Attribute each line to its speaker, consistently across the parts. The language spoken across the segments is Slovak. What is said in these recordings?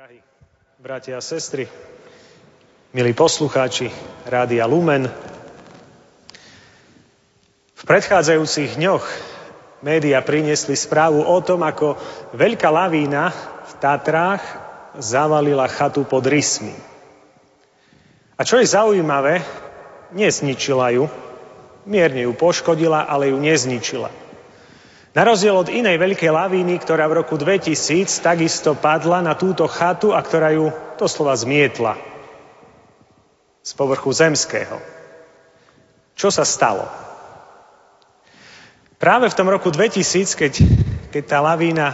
Speaker 1: Drahí bratia a sestry, milí poslucháči Rádia Lumen, v predchádzajúcich dňoch média priniesli správu o tom, ako veľká lavína v Tatrách zavalila chatu pod Rysmi. A čo je zaujímavé, nezničila ju, mierne ju poškodila, ale ju nezničila. Na rozdiel od inej veľkej lavíny, ktorá v roku 2000 takisto padla na túto chatu a ktorá ju doslova zmietla z povrchu zemského. Čo sa stalo? Práve v tom roku 2000, keď, keď tá lavína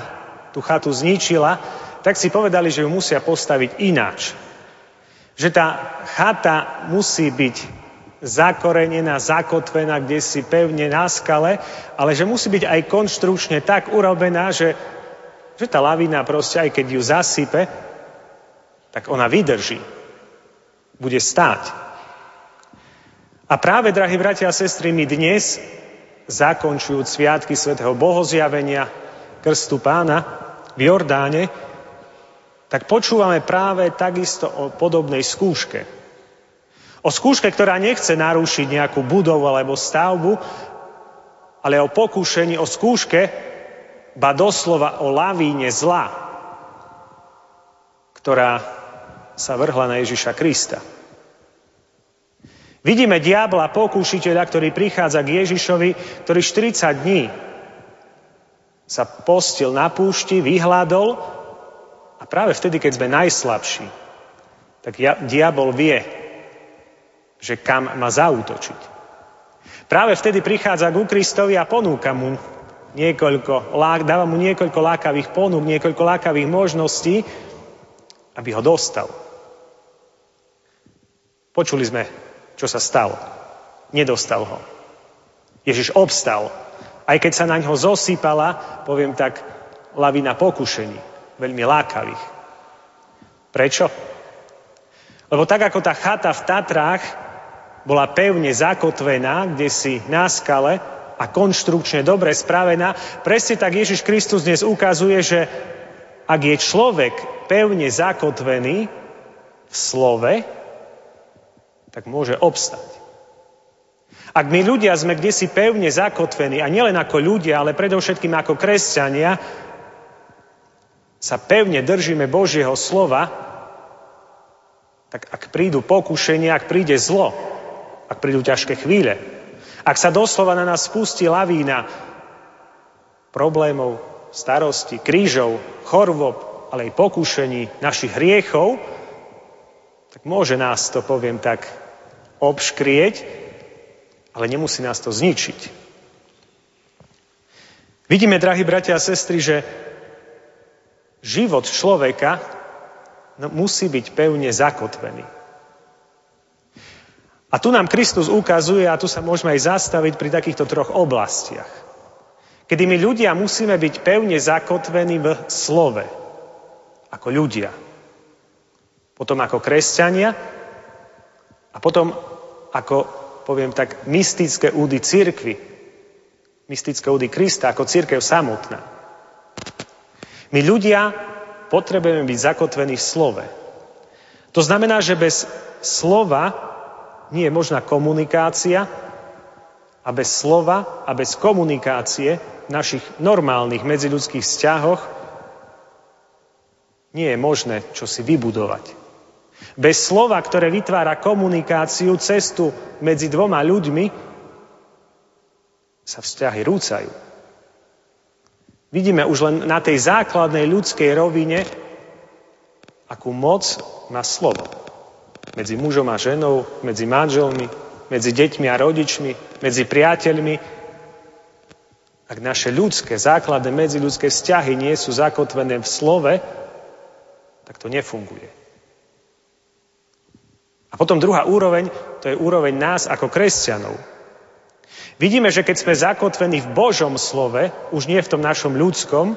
Speaker 1: tú chatu zničila, tak si povedali, že ju musia postaviť ináč. Že tá chata musí byť zakorenená, zakotvená kde si pevne na skale, ale že musí byť aj konštručne tak urobená, že, že tá lavina proste, aj keď ju zasype, tak ona vydrží. Bude stáť. A práve, drahí bratia a sestry, my dnes, zakončujúc sviatky svätého Bohozjavenia, krstu pána v Jordáne, tak počúvame práve takisto o podobnej skúške. O skúške, ktorá nechce narušiť nejakú budovu alebo stavbu, ale o pokúšení, o skúške, ba doslova o lavíne zla, ktorá sa vrhla na Ježiša Krista. Vidíme diabla, pokúšiteľa, ktorý prichádza k Ježišovi, ktorý 40 dní sa postil na púšti, vyhľadol a práve vtedy, keď sme najslabší, tak diabol vie, že kam má zautočiť. Práve vtedy prichádza ku Kristovi a ponúka mu niekoľko, dáva mu niekoľko lákavých ponúk, niekoľko lákavých možností, aby ho dostal. Počuli sme, čo sa stalo. Nedostal ho. Ježiš obstal. Aj keď sa na ňo zosýpala, poviem tak, lavina pokušení, veľmi lákavých. Prečo? Lebo tak ako tá chata v Tatrách bola pevne zakotvená, kde si na skale a konštrukčne dobre spravená, presne tak Ježiš Kristus dnes ukazuje, že ak je človek pevne zakotvený v slove, tak môže obstať. Ak my ľudia sme kde si pevne zakotvení, a nielen ako ľudia, ale predovšetkým ako kresťania, sa pevne držíme Božieho slova, tak ak prídu pokušenia, ak príde zlo, ak prídu ťažké chvíle. Ak sa doslova na nás spustí lavína problémov, starosti, krížov, chorôb, ale aj pokúšení našich hriechov, tak môže nás to, poviem tak, obškrieť, ale nemusí nás to zničiť. Vidíme, drahí bratia a sestry, že život človeka no, musí byť pevne zakotvený. A tu nám Kristus ukazuje, a tu sa môžeme aj zastaviť pri takýchto troch oblastiach. Kedy my ľudia musíme byť pevne zakotvení v slove, ako ľudia. Potom ako kresťania a potom ako, poviem tak, mystické údy církvy, mystické údy Krista, ako církev samotná. My ľudia potrebujeme byť zakotvení v slove. To znamená, že bez slova nie je možná komunikácia a bez slova a bez komunikácie v našich normálnych medziľudských vzťahoch nie je možné čo si vybudovať. Bez slova, ktoré vytvára komunikáciu, cestu medzi dvoma ľuďmi, sa vzťahy rúcajú. Vidíme už len na tej základnej ľudskej rovine, akú moc má slovo medzi mužom a ženou, medzi manželmi, medzi deťmi a rodičmi, medzi priateľmi. Ak naše ľudské, základné medziľudské vzťahy nie sú zakotvené v slove, tak to nefunguje. A potom druhá úroveň, to je úroveň nás ako kresťanov. Vidíme, že keď sme zakotvení v Božom slove, už nie v tom našom ľudskom,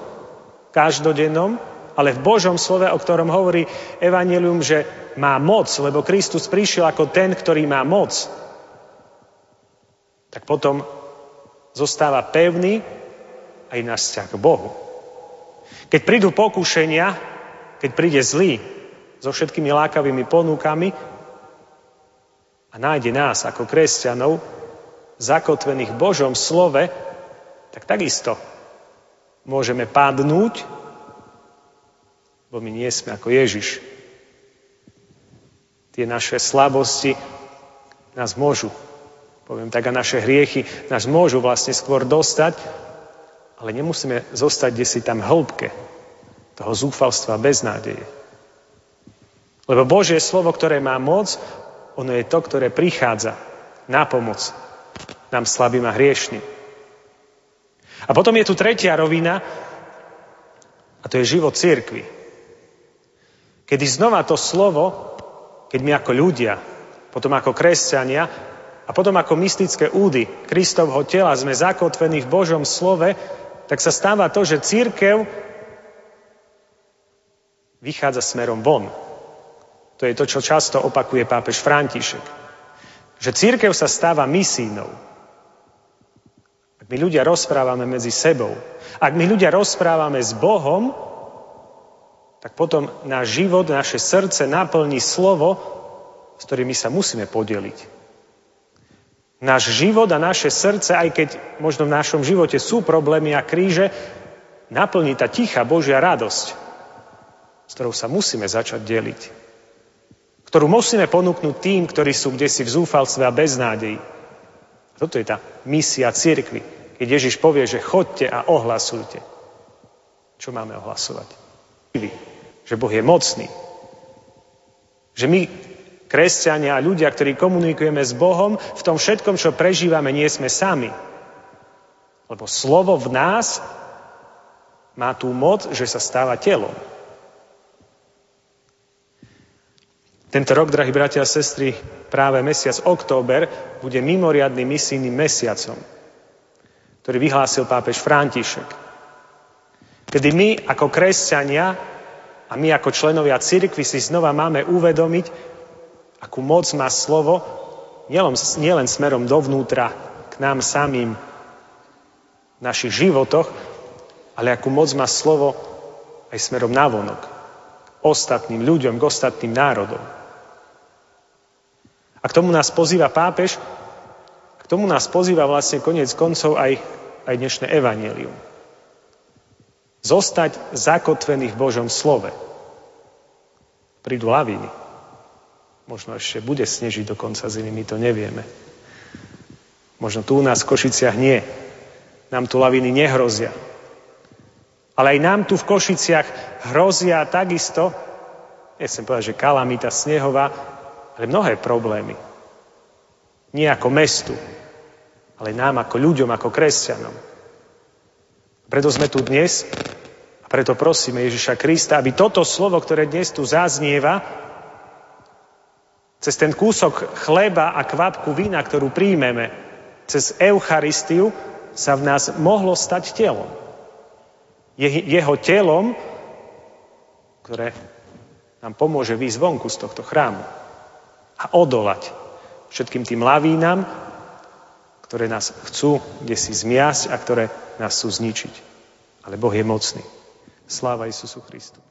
Speaker 1: každodennom, ale v Božom slove, o ktorom hovorí Evangelium, že má moc, lebo Kristus prišiel ako ten, ktorý má moc, tak potom zostáva pevný aj náš vzťah k Bohu. Keď prídu pokušenia, keď príde zlý so všetkými lákavými ponúkami a nájde nás ako kresťanov, zakotvených v Božom slove, tak takisto môžeme padnúť, bo my nie sme ako Ježiš. Tie naše slabosti nás môžu, poviem tak, a naše hriechy nás môžu vlastne skôr dostať, ale nemusíme zostať kde si tam hĺbke toho zúfalstva bez nádeje. Lebo Božie slovo, ktoré má moc, ono je to, ktoré prichádza na pomoc nám slabým a hriešným. A potom je tu tretia rovina, a to je život církvy. Kedy znova to slovo, keď my ako ľudia, potom ako kresťania a potom ako mystické údy Kristovho tela sme zakotvení v Božom slove, tak sa stáva to, že církev vychádza smerom von. To je to, čo často opakuje pápež František. Že církev sa stáva misínou. Ak my ľudia rozprávame medzi sebou, ak my ľudia rozprávame s Bohom, tak potom náš život, naše srdce naplní slovo, s ktorými sa musíme podeliť. Náš život a naše srdce, aj keď možno v našom živote sú problémy a kríže, naplní tá tichá Božia radosť, s ktorou sa musíme začať deliť. Ktorú musíme ponúknuť tým, ktorí sú kde si v zúfalstve a beznádeji. Toto je tá misia cirkvy. Keď Ježiš povie, že chodte a ohlasujte. Čo máme ohlasovať? Že Boh je mocný. Že my kresťania a ľudia, ktorí komunikujeme s Bohom, v tom všetkom, čo prežívame, nie sme sami. Lebo slovo v nás má tú moc, že sa stáva telom. Tento rok, drahí bratia a sestry, práve mesiac október bude mimoriadný misijným mesiacom, ktorý vyhlásil pápež František. Kedy my ako kresťania a my ako členovia cirkvi si znova máme uvedomiť, akú moc má slovo, nielen, nielen smerom dovnútra, k nám samým, v našich životoch, ale akú moc má slovo aj smerom navonok, k ostatným ľuďom, k ostatným národom. A k tomu nás pozýva pápež, k tomu nás pozýva vlastne konec koncov aj, aj dnešné evanelium. Zostať zakotvený v Božom slove. Prídu laviny. Možno ešte bude snežiť do konca zimy, my to nevieme. Možno tu u nás v Košiciach nie. Nám tu laviny nehrozia. Ale aj nám tu v Košiciach hrozia takisto, nechcem povedať, že kalamita snehová, ale mnohé problémy. Nie ako mestu, ale nám ako ľuďom, ako kresťanom. Preto sme tu dnes a preto prosíme Ježiša Krista, aby toto slovo, ktoré dnes tu zaznieva, cez ten kúsok chleba a kvapku vína, ktorú príjmeme, cez Eucharistiu, sa v nás mohlo stať telom. Je, jeho telom, ktoré nám pomôže výjsť vonku z tohto chrámu a odolať všetkým tým lavínam, ktoré nás chcú kde si zmiasť a ktoré nás chcú zničiť. Ale Boh je mocný. Sláva Isusu Christu.